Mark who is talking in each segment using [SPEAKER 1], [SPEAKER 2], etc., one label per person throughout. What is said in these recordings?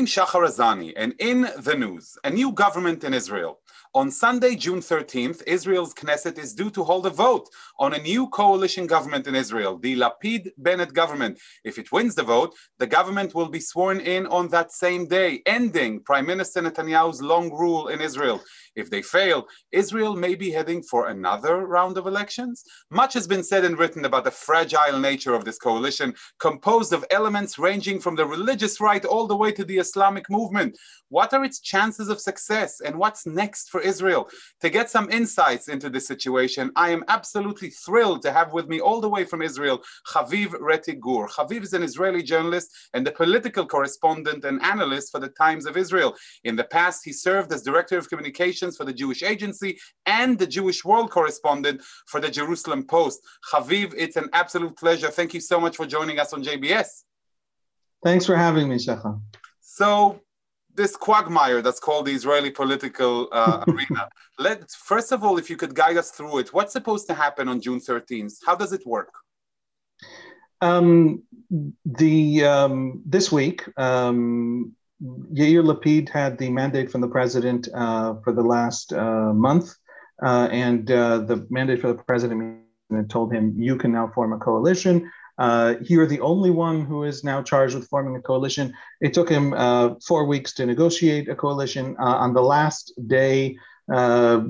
[SPEAKER 1] I'm Shachar Azani, and in the news, a new government in Israel. On Sunday, June 13th, Israel's Knesset is due to hold a vote on a new coalition government in Israel, the Lapid Bennett government. If it wins the vote, the government will be sworn in on that same day, ending Prime Minister Netanyahu's long rule in Israel. If they fail, Israel may be heading for another round of elections. Much has been said and written about the fragile nature of this coalition, composed of elements ranging from the religious right all the way to the Islamic movement. What are its chances of success, and what's next for Israel. To get some insights into this situation, I am absolutely thrilled to have with me all the way from Israel, Haviv Retigur. Gur. Haviv is an Israeli journalist and the political correspondent and analyst for the Times of Israel. In the past, he served as director of communications for the Jewish Agency and the Jewish World correspondent for the Jerusalem Post. Haviv, it's an absolute pleasure. Thank you so much for joining us on JBS.
[SPEAKER 2] Thanks for having me, Shefan.
[SPEAKER 1] So, this quagmire that's called the Israeli political uh, arena. Let first of all, if you could guide us through it, what's supposed to happen on June 13th? How does it work?
[SPEAKER 2] Um, the um, this week, um, Yair Lapid had the mandate from the president uh, for the last uh, month, uh, and uh, the mandate for the president told him you can now form a coalition. Uh, you're the only one who is now charged with forming a coalition. It took him uh, four weeks to negotiate a coalition. Uh, on the last day, uh,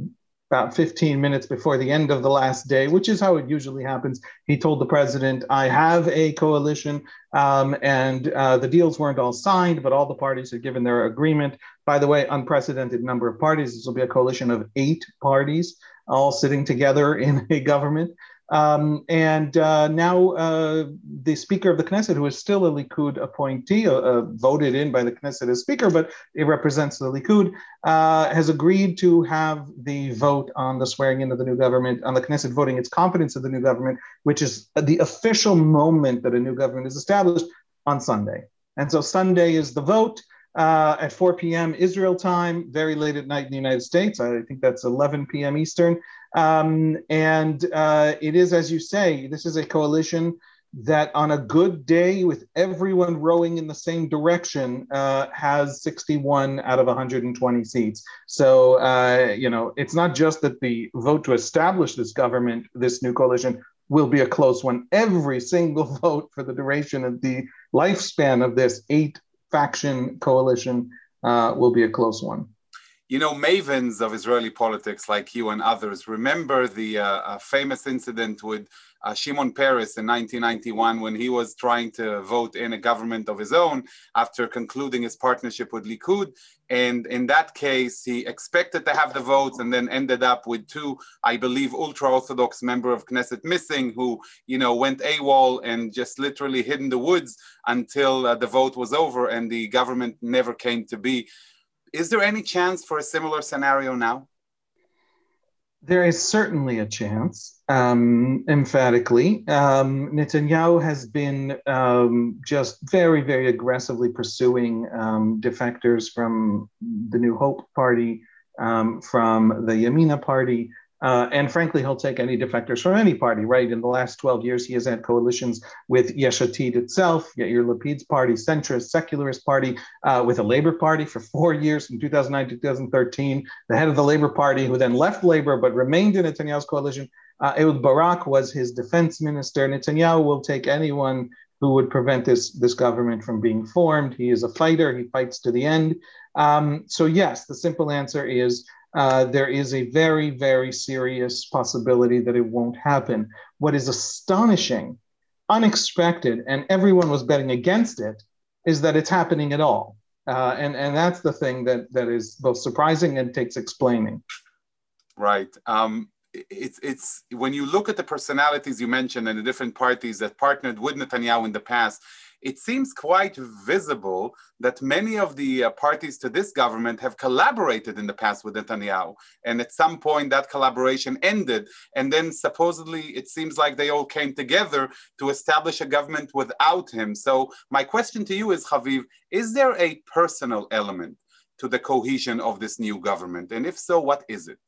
[SPEAKER 2] about 15 minutes before the end of the last day, which is how it usually happens, he told the president, I have a coalition. Um, and uh, the deals weren't all signed, but all the parties had given their agreement. By the way, unprecedented number of parties. This will be a coalition of eight parties all sitting together in a government. Um, and uh, now uh, the Speaker of the Knesset, who is still a Likud appointee, uh, uh voted in by the Knesset as Speaker, but it represents the Likud, uh, has agreed to have the vote on the swearing in of the new government, on the Knesset voting its confidence of the new government, which is the official moment that a new government is established on Sunday. And so Sunday is the vote. Uh, at 4 p.m. Israel time, very late at night in the United States. I think that's 11 p.m. Eastern. Um, and uh, it is, as you say, this is a coalition that on a good day with everyone rowing in the same direction uh, has 61 out of 120 seats. So uh, you know it's not just that the vote to establish this government this new coalition will be a close one. Every single vote for the duration of the lifespan of this eight faction coalition uh, will be a close one
[SPEAKER 1] you know, mavens of Israeli politics like you and others remember the uh, uh, famous incident with uh, Shimon Peres in 1991 when he was trying to vote in a government of his own after concluding his partnership with Likud. And in that case, he expected to have the votes and then ended up with two, I believe, ultra-Orthodox member of Knesset missing who, you know, went AWOL and just literally hid in the woods until uh, the vote was over and the government never came to be. Is there any chance for a similar scenario now?
[SPEAKER 2] There is certainly a chance, um, emphatically. Um, Netanyahu has been um, just very, very aggressively pursuing um, defectors from the New Hope Party, um, from the Yamina Party, uh, and frankly, he'll take any defectors from any party, right? In the last 12 years, he has had coalitions with Yesh Atid itself, Yair Lapid's party, centrist, secularist party, uh, with a Labor Party for four years from 2009 to 2013. The head of the Labor Party, who then left Labor but remained in Netanyahu's coalition, uh, Ehud Barak was his defense minister. Netanyahu will take anyone who would prevent this, this government from being formed. He is a fighter, he fights to the end. Um, so, yes, the simple answer is uh, there is a very, very serious possibility that it won't happen. What is astonishing, unexpected, and everyone was betting against it, is that it's happening at all. Uh, and, and that's the thing that, that is both surprising and takes explaining.
[SPEAKER 1] Right. Um, it's it's when you look at the personalities you mentioned and the different parties that partnered with Netanyahu in the past, it seems quite visible that many of the uh, parties to this government have collaborated in the past with Netanyahu. And at some point, that collaboration ended. And then supposedly, it seems like they all came together to establish a government without him. So, my question to you is, Haviv, is there a personal element to the cohesion of this new government? And if so, what is it?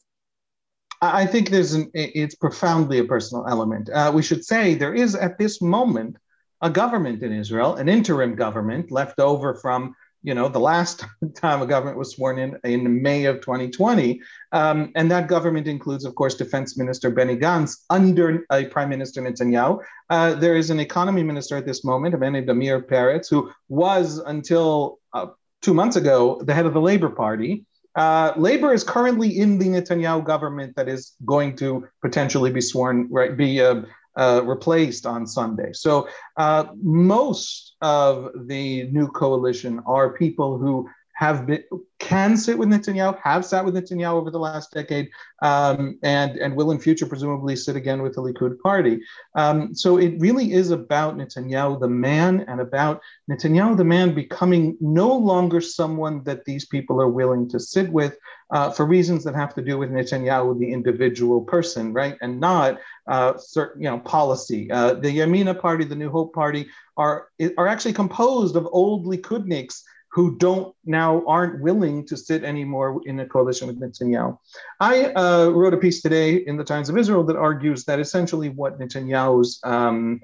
[SPEAKER 2] I think there's an, it's profoundly a personal element. Uh, we should say there is at this moment a government in Israel, an interim government left over from you know, the last time a government was sworn in in May of 2020. Um, and that government includes, of course, Defense Minister Benny Gantz under uh, Prime Minister Netanyahu. Uh, there is an economy minister at this moment, a man named Amir Peretz, who was until uh, two months ago the head of the Labor Party. Uh, Labor is currently in the Netanyahu government that is going to potentially be sworn, right, be uh, uh, replaced on Sunday. So uh, most of the new coalition are people who have been can sit with Netanyahu, have sat with Netanyahu over the last decade, um, and and will in future presumably sit again with the Likud party. Um, so it really is about Netanyahu the man, and about Netanyahu the man becoming no longer someone that these people are willing to sit with uh, for reasons that have to do with Netanyahu the individual person, right, and not uh, certain you know policy. Uh, the Yamina party, the New Hope party, are are actually composed of old Likudniks who don't now aren't willing to sit anymore in a coalition with Netanyahu. I uh, wrote a piece today in the Times of Israel that argues that essentially what Netanyahu's um,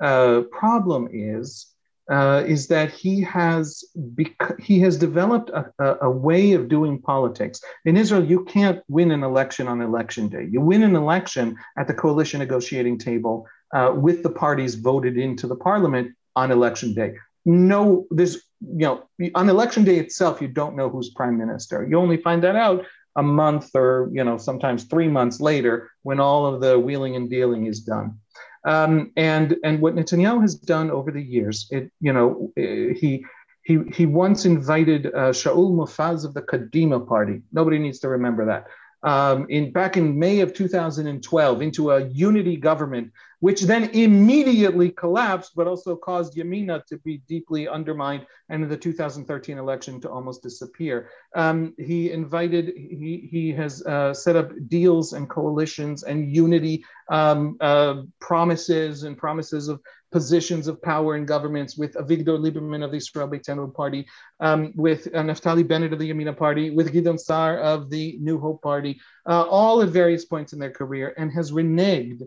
[SPEAKER 2] uh, problem is uh, is that he has bec- he has developed a, a, a, way of doing politics. In Israel, you can't win an election on election day. You win an election at the coalition negotiating table uh, with the parties voted into the parliament on election day. No, there's you know, on election day itself, you don't know who's prime minister. You only find that out a month or, you know, sometimes three months later when all of the wheeling and dealing is done. Um, and and what Netanyahu has done over the years, it you know, he he he once invited uh, Shaul Mofaz of the Kadima party. Nobody needs to remember that um, in back in May of 2012 into a unity government, which then immediately collapsed, but also caused Yamina to be deeply undermined and in the 2013 election to almost disappear. Um, he invited, he, he has uh, set up deals and coalitions and unity um, uh, promises and promises of positions of power in governments with Avigdor Lieberman of the Israel Beitenu party, um, with uh, Naftali Bennett of the Yamina party, with Gideon Sa'ar of the New Hope party, uh, all at various points in their career, and has reneged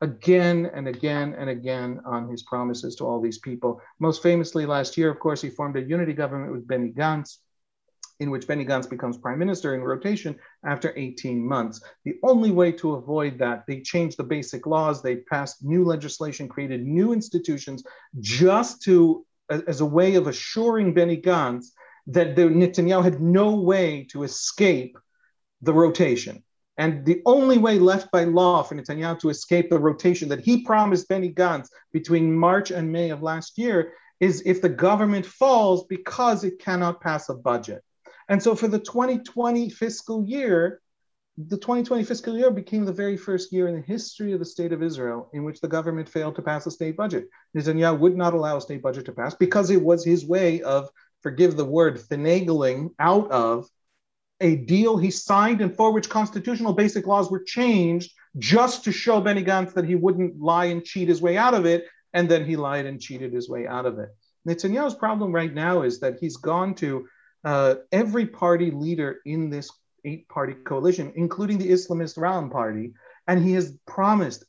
[SPEAKER 2] again and again and again on his promises to all these people. Most famously, last year, of course, he formed a unity government with Benny Gantz in which Benny Gantz becomes prime minister in rotation after 18 months. The only way to avoid that, they changed the basic laws, they passed new legislation, created new institutions just to, as a way of assuring Benny Gantz that the Netanyahu had no way to escape the rotation. And the only way left by law for Netanyahu to escape the rotation that he promised Benny Gantz between March and May of last year is if the government falls because it cannot pass a budget. And so for the 2020 fiscal year, the 2020 fiscal year became the very first year in the history of the state of Israel in which the government failed to pass a state budget. Netanyahu would not allow a state budget to pass because it was his way of, forgive the word, finagling out of a deal he signed and for which constitutional basic laws were changed just to show Benny Gantz that he wouldn't lie and cheat his way out of it. And then he lied and cheated his way out of it. Netanyahu's problem right now is that he's gone to uh, every party leader in this eight party coalition, including the Islamist Ra'am party, and he has promised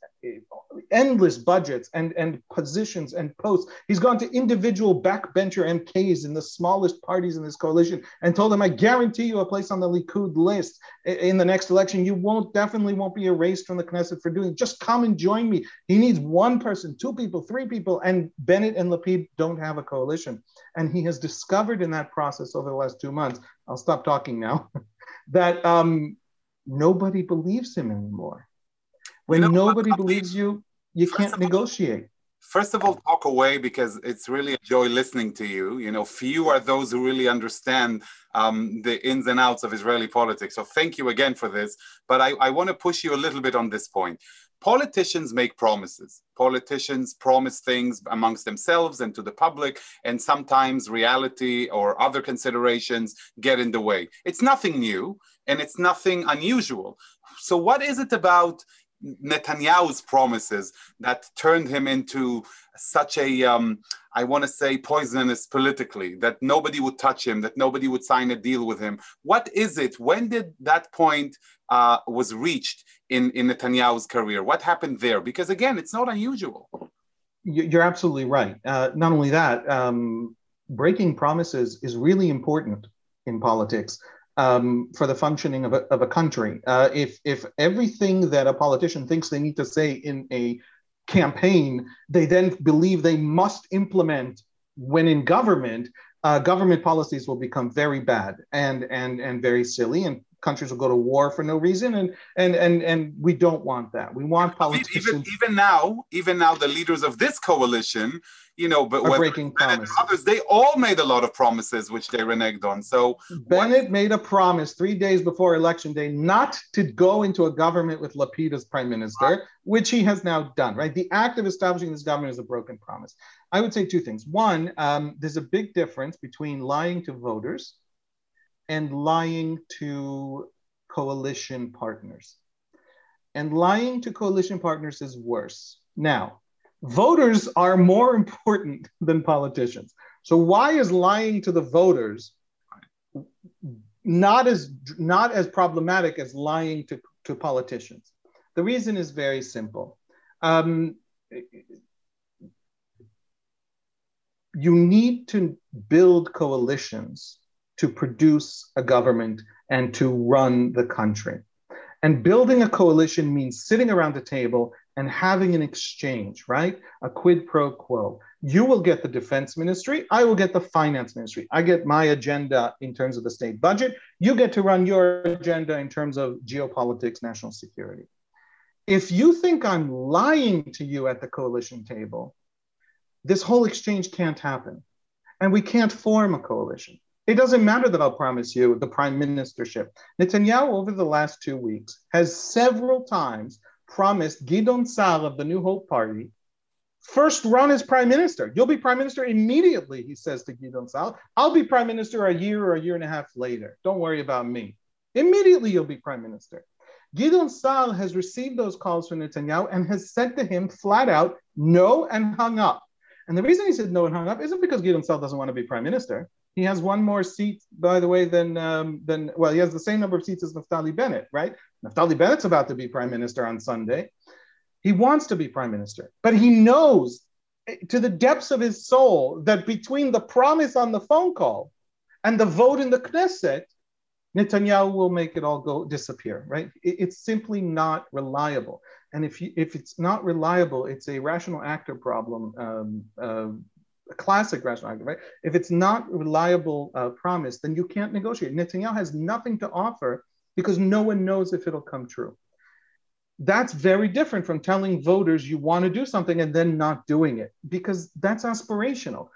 [SPEAKER 2] endless budgets and, and positions and posts. He's gone to individual backbencher MKs in the smallest parties in this coalition and told them, I guarantee you a place on the Likud list in the next election. You won't definitely won't be erased from the Knesset for doing. Just come and join me. He needs one person, two people, three people, and Bennett and Lapid don't have a coalition. And he has discovered in that process over the last two months. I'll stop talking now. that um, nobody believes him anymore when you know, nobody believes you, you can't all, negotiate.
[SPEAKER 1] First of all, talk away because it's really a joy listening to you. You know, few are those who really understand um, the ins and outs of Israeli politics. So thank you again for this. But I, I want to push you a little bit on this point. Politicians make promises. Politicians promise things amongst themselves and to the public, and sometimes reality or other considerations get in the way. It's nothing new and it's nothing unusual. So, what is it about Netanyahu's promises that turned him into such a, um, I want to say, poisonous politically, that nobody would touch him, that nobody would sign a deal with him. What is it? When did that point uh, was reached in, in Netanyahu's career? What happened there? Because again, it's not unusual.
[SPEAKER 2] You're absolutely right. Uh, not only that, um, breaking promises is really important in politics um, for the functioning of a, of a country. Uh, if, if everything that a politician thinks they need to say in a campaign, they then believe they must implement when in government, uh, government policies will become very bad and, and, and very silly. And countries will go to war for no reason and and and and we don't want that. We want politicians
[SPEAKER 1] even, even now even now the leaders of this coalition you know but
[SPEAKER 2] breaking promises.
[SPEAKER 1] others they all made a lot of promises which they reneged on. So
[SPEAKER 2] bennett what, made a promise three days before election day not to go into a government with lapid as prime minister right. which he has now done right? The act of establishing this government is a broken promise. I would say two things. One um, there's a big difference between lying to voters and lying to coalition partners. And lying to coalition partners is worse. Now, voters are more important than politicians. So why is lying to the voters not as not as problematic as lying to, to politicians? The reason is very simple. Um, you need to build coalitions to produce a government and to run the country. And building a coalition means sitting around a table and having an exchange, right? A quid pro quo. You will get the defense ministry, I will get the finance ministry. I get my agenda in terms of the state budget. You get to run your agenda in terms of geopolitics, national security. If you think I'm lying to you at the coalition table, this whole exchange can't happen. And we can't form a coalition. It doesn't matter that I'll promise you the prime ministership. Netanyahu, over the last two weeks, has several times promised Gideon Sa'ar of the New Hope Party first run as prime minister. You'll be prime minister immediately, he says to Gideon Sa'ar. I'll be prime minister a year or a year and a half later. Don't worry about me. Immediately, you'll be prime minister. Gideon Sa'ar has received those calls from Netanyahu and has said to him flat out, no, and hung up. And the reason he said no and hung up isn't because Gideon Sa'ar doesn't want to be prime minister. He has one more seat, by the way, than um, than well, he has the same number of seats as Naftali Bennett, right? Naftali Bennett's about to be prime minister on Sunday. He wants to be prime minister, but he knows eh, to the depths of his soul that between the promise on the phone call and the vote in the Knesset, Netanyahu will make it all go disappear, right? It, it's simply not reliable. And if you, if it's not reliable, it's a rational actor problem um, uh, a classic rational argument, right? If it's not reliable uh, promise, then you can't negotiate. Netanyahu has nothing to offer because no one knows if it'll come true. That's very different from telling voters you want to do something and then not doing it because that's aspirational.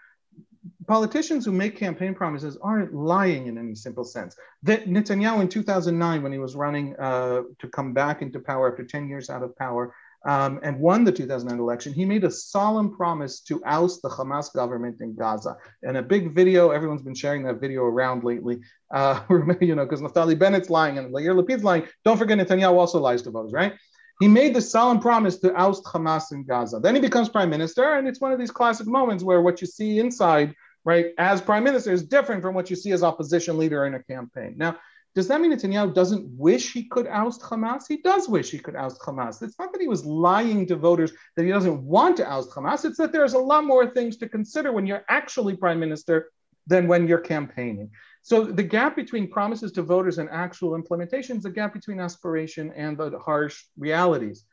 [SPEAKER 2] Politicians who make campaign promises aren't lying in any simple sense. That Netanyahu in 2009, when he was running uh, to come back into power after 10 years out of power, um, and won the 2009 election, he made a solemn promise to oust the Hamas government in Gaza. And a big video, everyone's been sharing that video around lately, uh, you know, because Naftali Bennett's lying and Yair Lapid's lying. Don't forget Netanyahu also lies to voters, right? He made the solemn promise to oust Hamas in Gaza. Then he becomes prime minister, and it's one of these classic moments where what you see inside, right, as prime minister is different from what you see as opposition leader in a campaign. Now, does that mean Netanyahu doesn't wish he could oust Hamas? He does wish he could oust Hamas. It's not that he was lying to voters that he doesn't want to oust Hamas. It's that there's a lot more things to consider when you're actually prime minister than when you're campaigning. So the gap between promises to voters and actual implementation is a gap between aspiration and the harsh realities.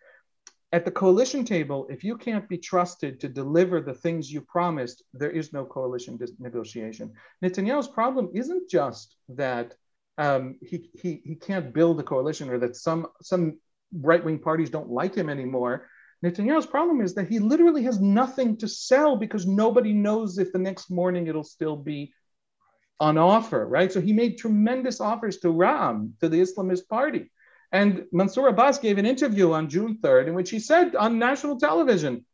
[SPEAKER 2] At the coalition table, if you can't be trusted to deliver the things you promised, there is no coalition negotiation. Netanyahu's problem isn't just that um, he, he, he can't build a coalition or that some, some right wing parties don't like him anymore. Netanyahu's problem is that he literally has nothing to sell because nobody knows if the next morning it'll still be on offer, right? So he made tremendous offers to Ra'am, to the Islamist party. And Mansour Abbas gave an interview on June 3rd in which he said on national television,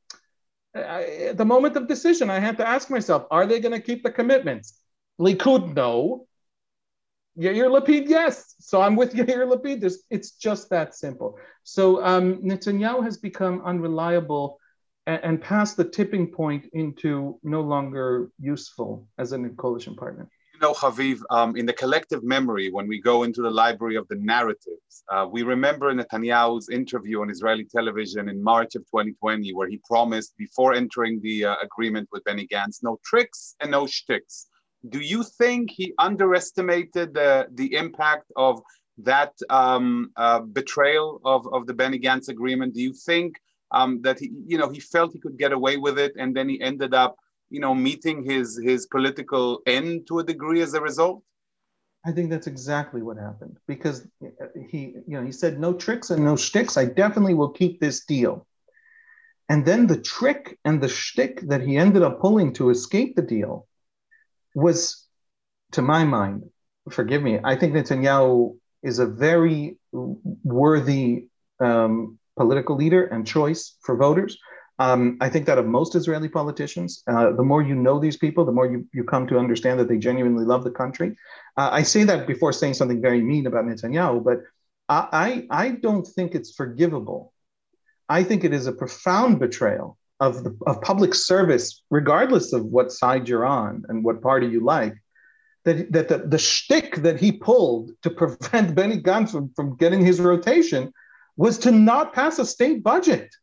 [SPEAKER 2] at the moment of decision, I had to ask myself, are they going to keep the commitments? Likud, no. Yair Lapid, yes. So I'm with Yair Lapid. There's, it's just that simple. So um, Netanyahu has become unreliable and, and the tipping point into no longer useful as a coalition partner.
[SPEAKER 1] You know, Haviv, um, in the collective memory, when we go into the library of the narratives, uh, we remember Netanyahu's interview on Israeli television in March of 2020, where he promised before entering the uh, agreement with Benny Gantz, no tricks and no shticks. Do you think he underestimated the, the impact of that um, uh, betrayal of, of the Benny Gantz agreement? Do you think um, that he, you know, he felt he could get away with it, and then he ended up you know, meeting his his political end to a degree as a result?
[SPEAKER 2] I think that's exactly what happened because he, you know, he said no tricks and no shticks. I definitely will keep this deal. And then the trick and the shtick that he ended up pulling to escape the deal was, to my mind, forgive me, I think Netanyahu is a very worthy um, political leader and choice for voters. Um, I think that of most Israeli politicians, uh, the more you know these people, the more you, you come to understand that they genuinely love the country. Uh, I say that before saying something very mean about Netanyahu, but I, I, I don't think it's forgivable. I think it is a profound betrayal of, the, of public service, regardless of what side you're on and what party you like. That, that the, the shtick that he pulled to prevent Benny Gantz from, from getting his rotation was to not pass a state budget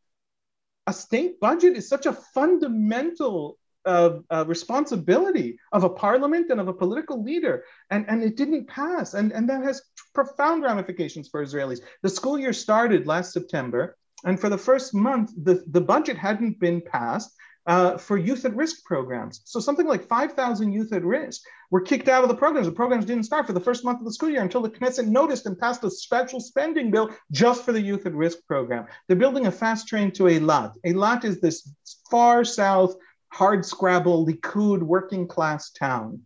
[SPEAKER 2] a state budget is such a fundamental uh, uh, responsibility of a parliament and of a political leader. And, and it didn't pass. And, and that has profound ramifications for Israelis. The school year started last September. And for the first month, the, the budget hadn't been passed uh, for youth at risk programs. So something like 5,000 youth at risk were kicked out of the programs. The programs didn't start for the first month of the school year until the Knesset noticed and passed a special spending bill just for the youth at risk program. They're building a fast train to Eilat. Eilat is this far south, hard scrabble, Likud working class town.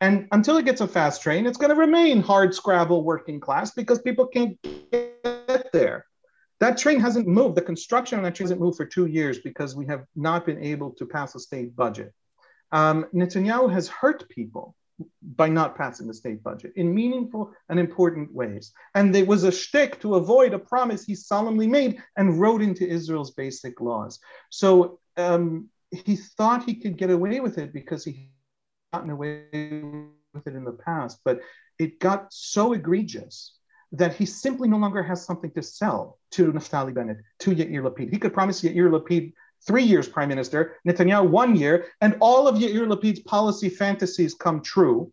[SPEAKER 2] And until it gets a fast train, it's going to remain hard scrabble working class because people can't get there. That train hasn't moved. The construction on that train hasn't moved for two years because we have not been able to pass a state budget. Um, Netanyahu has hurt people by not passing the state budget in meaningful and important ways. And there was a shtick to avoid a promise he solemnly made and wrote into Israel's basic laws. So um, he thought he could get away with it because he gotten away with it in the past, but it got so egregious that he simply no longer has something to sell to Naftali Bennett, to Yair Lapid. He could promise Yair Lapid three years prime minister, Netanyahu one year, and all of Yair Lapid's policy fantasies come true.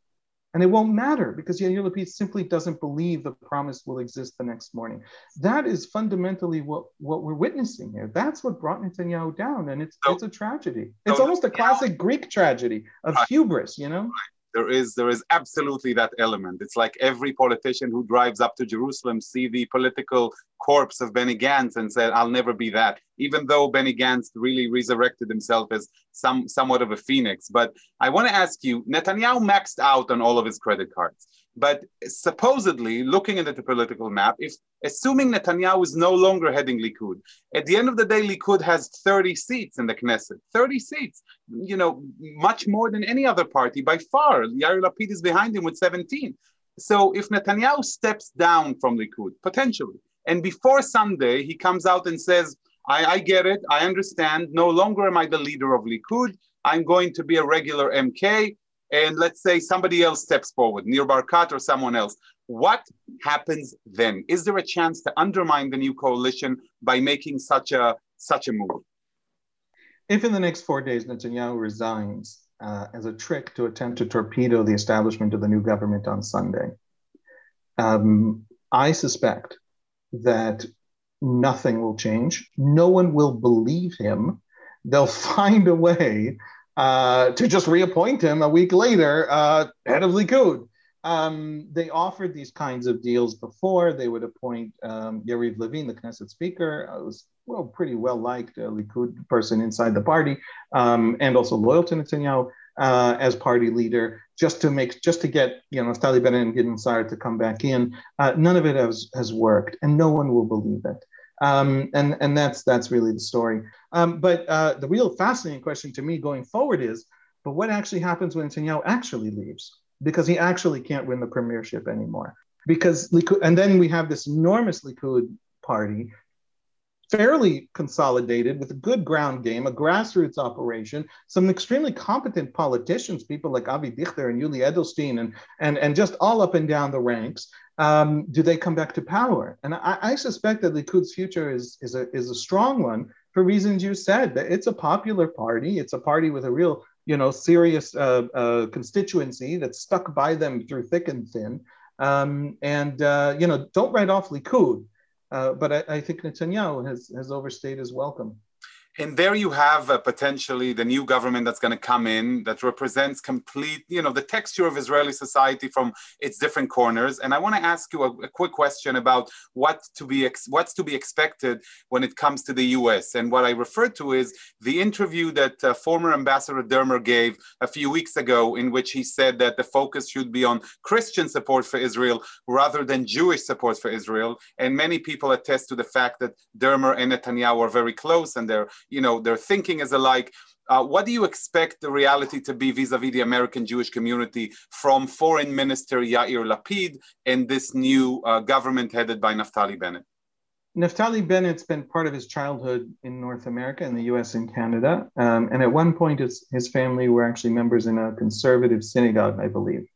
[SPEAKER 2] And it won't matter because Yair Lapid simply doesn't believe the promise will exist the next morning. That is fundamentally what, what we're witnessing here. That's what brought Netanyahu down. And it's, so, it's a tragedy. It's so almost a classic Greek tragedy of hubris, you know?
[SPEAKER 1] There is there is absolutely that element. It's like every politician who drives up to Jerusalem see the political corpse of Benny Gantz and said, "I'll never be that." Even though Benny Gantz really resurrected himself as some somewhat of a phoenix. But I want to ask you, Netanyahu maxed out on all of his credit cards. But supposedly, looking at the political map, if assuming Netanyahu is no longer heading Likud, at the end of the day, Likud has 30 seats in the Knesset. 30 seats, you know, much more than any other party by far. Yair Lapid is behind him with 17. So if Netanyahu steps down from Likud, potentially, and before Sunday, he comes out and says, I, I get it, I understand, no longer am I the leader of Likud, I'm going to be a regular MK and let's say somebody else steps forward, Nir Barkat or someone else, what happens then? Is there a chance to undermine the new coalition by making such a such a move?
[SPEAKER 2] If in the next four days Netanyahu resigns uh, as a trick to attempt to torpedo the establishment of the new government on Sunday, um, I suspect that nothing will change. No one will believe him. They'll find a way uh, to just reappoint him a week later, uh, head of Likud. Um, they offered these kinds of deals before. They would appoint um, Yariv the Knesset speaker, uh, was well pretty well liked a Likud person inside the party, um, and also loyal to Netanyahu uh, as party leader, just to make just to get you know Naftali Bennett and Gideon Saar to come back in. Uh, none of it has has worked, and no one will believe it. Um, and and that's that's really the story. Um, but uh, the real fascinating question to me going forward is, but what actually happens when Netanyahu actually leaves? Because he actually can't win the premiership anymore. Because Likud, and then we have this enormous Likud party fairly consolidated with a good ground game, a grassroots operation, some extremely competent politicians, people like Avi Dichter and Yuli Edelstein, and, and, and just all up and down the ranks. Um, do they come back to power? And I, I, suspect that Likud's future is, is, a, is a strong one for reasons you said. That it's a popular party. It's a party with a real, you know, serious uh, uh, constituency that's stuck by them through thick and thin. Um, and uh, you know, don't write off Likud. Uh, but I, I, think Netanyahu has, has overstayed his welcome
[SPEAKER 1] and there you have uh, potentially the new government that's going to come in that represents complete you know the texture of israeli society from its different corners. And i want to ask you a, a, quick question about what to be ex- what's to be expected when it comes to the us and what i refer to is the interview that uh, former ambassador dermer gave a few weeks ago in which he said that the focus should be on christian support for israel rather than jewish support for israel. And many people attest to the fact that dermer and netanyahu are very close and they're you know their thinking is alike uh, what do you expect the reality to be vis-a-vis the American Jewish community from Foreign Minister Yair Lapid and this new uh, government headed by Naftali Bennett?
[SPEAKER 2] Naftali Bennett spent part of his childhood in North America, in the U.S. and Canada, um, and at one point his, his family were actually members in a conservative synagogue, I believe.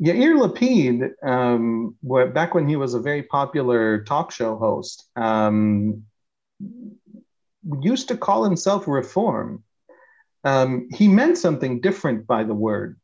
[SPEAKER 2] Yair Lapid, um, back when he was a very popular talk show host, um, used to call himself reform. Um, he meant something different by the word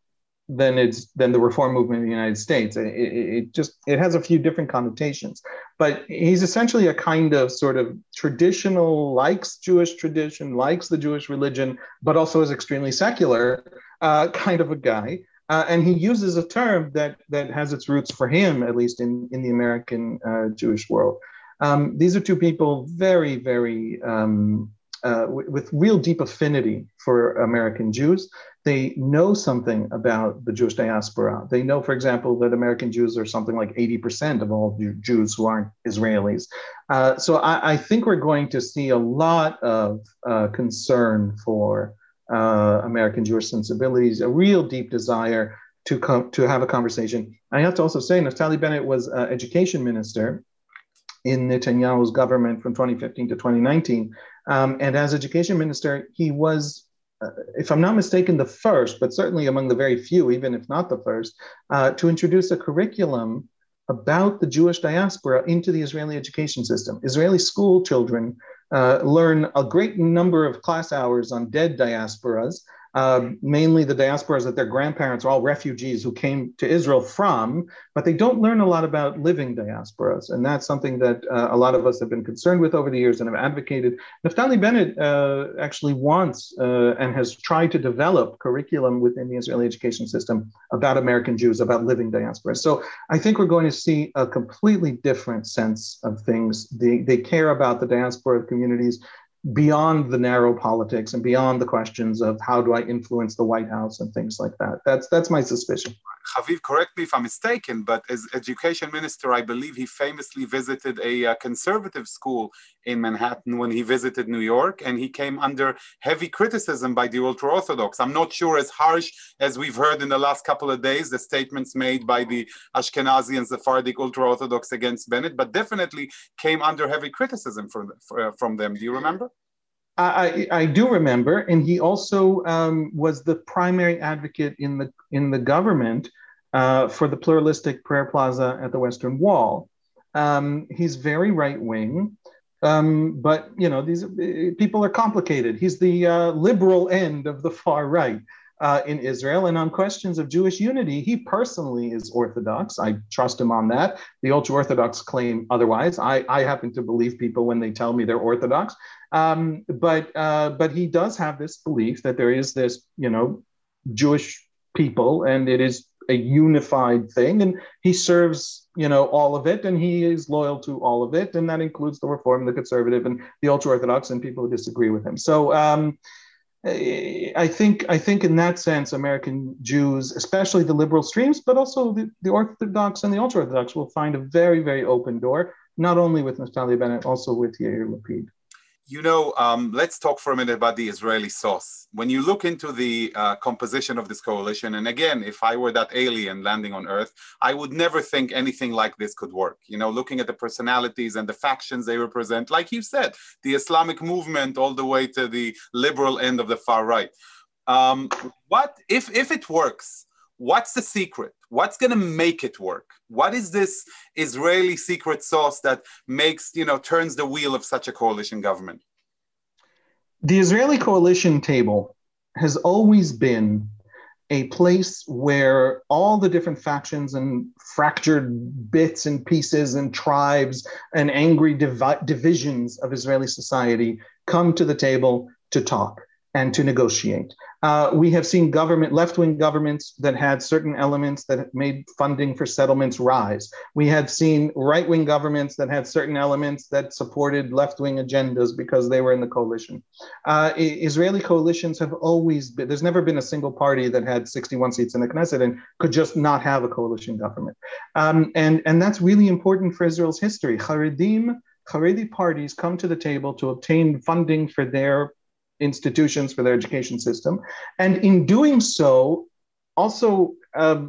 [SPEAKER 2] than it's than the reform movement in the United States. It, it, it, just it has a few different connotations, but he's essentially a kind of sort of traditional, likes Jewish tradition, likes the Jewish religion, but also is extremely secular uh, kind of a guy. Uh, and he uses a term that that has its roots for him, at least in in the American uh, Jewish world. Um, these are two people very, very um, uh, w- with real deep affinity for American Jews. They know something about the Jewish diaspora. They know, for example, that American Jews are something like 80% of all Jews who aren't Israelis. Uh, so I, I, think we're going to see a lot of uh, concern for uh, American Jewish sensibilities, a real deep desire to come to have a conversation. I have to also say, Naftali Bennett was uh, education minister in Netanyahu's government from 2015 to 2019. Um, and as education minister, he was, uh, if I'm not mistaken, the first, but certainly among the very few, even if not the first, uh, to introduce a curriculum about the Jewish diaspora into the Israeli education system. Israeli school children uh, learn a great number of class hours on dead diasporas uh, mainly the diasporas that their grandparents are all refugees who came to Israel from, but they don't learn a lot about living diasporas. And that's something that uh, a lot of us have been concerned with over the years and have advocated. Naftali Bennett uh, actually wants uh, and has tried to develop curriculum within the Israeli education system about American Jews, about living diasporas. So I think we're going to see a completely different sense of things. They, they care about the diaspora communities beyond the narrow politics and beyond the questions of how do I influence the White House and things like that. That's that's my suspicion.
[SPEAKER 1] Haviv, correct me if I'm mistaken, but as education minister, I believe he famously visited a uh, conservative school in Manhattan when he visited New York, and he came under heavy criticism by the ultra Orthodox. I'm not sure as harsh as we've heard in the last couple of days, the statements made by the Ashkenazi and Sephardic ultra Orthodox against Bennett, but definitely came under heavy criticism from, uh, from them. Do you remember?
[SPEAKER 2] I, I, do remember, and he also um, was the primary advocate in the in the government uh, for the pluralistic prayer plaza at the Western Wall. Um, he's very right wing, um, but you know these people are complicated. He's the uh, liberal end of the far right uh, in Israel. And on questions of Jewish unity, he personally is Orthodox. I trust him on that. The ultra Orthodox claim otherwise. I, I happen to believe people when they tell me they're Orthodox. Um, but uh, but he does have this belief that there is this, you know, Jewish people, and it is a unified thing, and he serves, you know, all of it, and he is loyal to all of it, and that includes the Reform, the Conservative, and the ultra Orthodox, and people who disagree with him. So. Um, I think I think in that sense, American Jews, especially the liberal streams, but also the, the Orthodox and the ultra Orthodox, will find a very very open door, not only with Naftali Bennett, also with Yair Lapid.
[SPEAKER 1] You know, um, let's talk for a minute about the Israeli sauce. When you look into the uh, composition of this coalition, and again, if I were that alien landing on Earth, I would never think anything like this could work. You know, looking at the personalities and the factions they represent, like you said, the Islamic movement all the way to the liberal end of the far right. Um, what if if it works? What's the secret? What's going to make it work? What is this Israeli secret sauce that makes you know turns the wheel of such a coalition government?
[SPEAKER 2] The Israeli coalition table has always been a place where all the different factions and fractured bits and pieces and tribes and angry divi- divisions of Israeli society come to the table to talk and to negotiate. Uh, we have seen government, left-wing governments that had certain elements that made funding for settlements rise. We have seen right-wing governments that had certain elements that supported left-wing agendas because they were in the coalition. Uh, Israeli coalitions have always been, there's never been a single party that had 61 seats in the Knesset and could just not have a coalition government. Um, and, and that's really important for Israel's history. Haredim, Haredi parties come to the table to obtain funding for their institutions for their education system. And in doing so, also uh,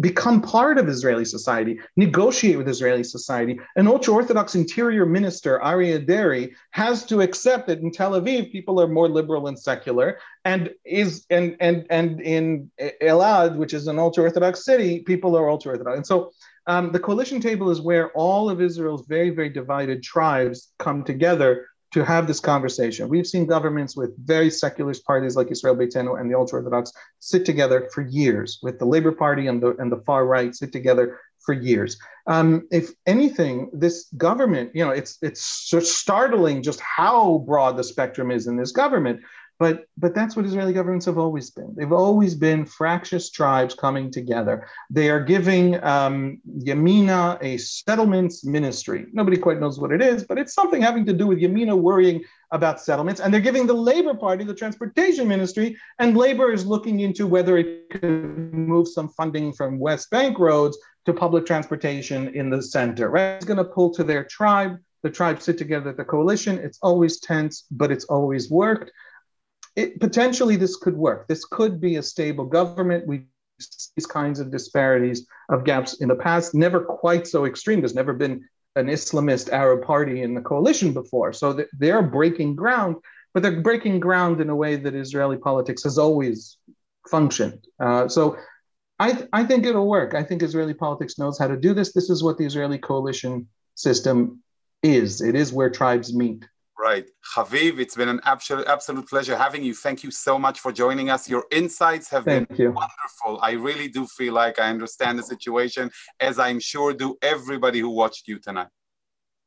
[SPEAKER 2] become part of Israeli society, negotiate with Israeli society. An ultra Orthodox interior minister, Aryeh Deri, has to accept that in Tel Aviv, people are more liberal and secular, and is and and and in Elad, which is an ultra Orthodox city, people are ultra Orthodox. And so um, the coalition table is where all of Israel's very, very divided tribes come together to have this conversation. We've seen governments with very secularist parties like Israel Beitenu and the ultra Orthodox sit together for years, with the Labor Party and the and the far right sit together for years. Um, if anything, this government, you know, it's it's startling just how broad the spectrum is in this government. But but that's what Israeli governments have always been. They've always been fractious tribes coming together. They are giving um, Yamina a settlements ministry. Nobody quite knows what it is, but it's something having to do with Yamina worrying about settlements. And they're giving the Labor Party the transportation ministry, and Labor is looking into whether it could move some funding from West Bank roads to public transportation in the center. Right? It's going to pull to their tribe. The tribes sit together at the coalition. It's always tense, but it's always worked it, potentially this could work. This could be a stable government. We see these kinds of disparities of gaps in the past, never quite so extreme. There's never been an Islamist Arab party in the coalition before. So they're breaking ground, but they're breaking ground in a way that Israeli politics has always functioned. Uh, so I, th- I think it'll work. I think Israeli politics knows how to do this. This is what the Israeli coalition system is. It is where tribes meet.
[SPEAKER 1] Right. Haviv, it's been an absolute, absolute pleasure having you. Thank you so much for joining us. Your insights have
[SPEAKER 2] Thank
[SPEAKER 1] been
[SPEAKER 2] you.
[SPEAKER 1] wonderful. I really do feel like I understand the situation, as I'm sure do everybody who watched you tonight.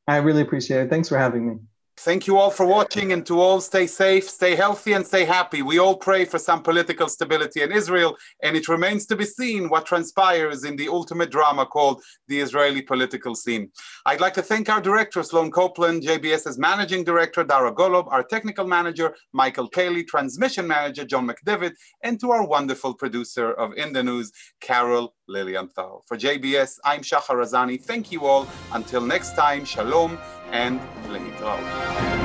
[SPEAKER 2] I really appreciate it. Thanks for having me.
[SPEAKER 1] Thank you all for watching and to all stay safe, stay healthy, and stay happy. We all pray for some political stability in Israel, and it remains to be seen what transpires in the ultimate drama called the Israeli political scene. I'd like to thank our director, Sloan Copeland, JBS's managing director, Dara Golob, our technical manager, Michael Cayley, transmission manager, John McDevitt, and to our wonderful producer of In the News, Carol Lilienthal. For JBS, I'm Shachar Azani. Thank you all. Until next time, shalom and play it out.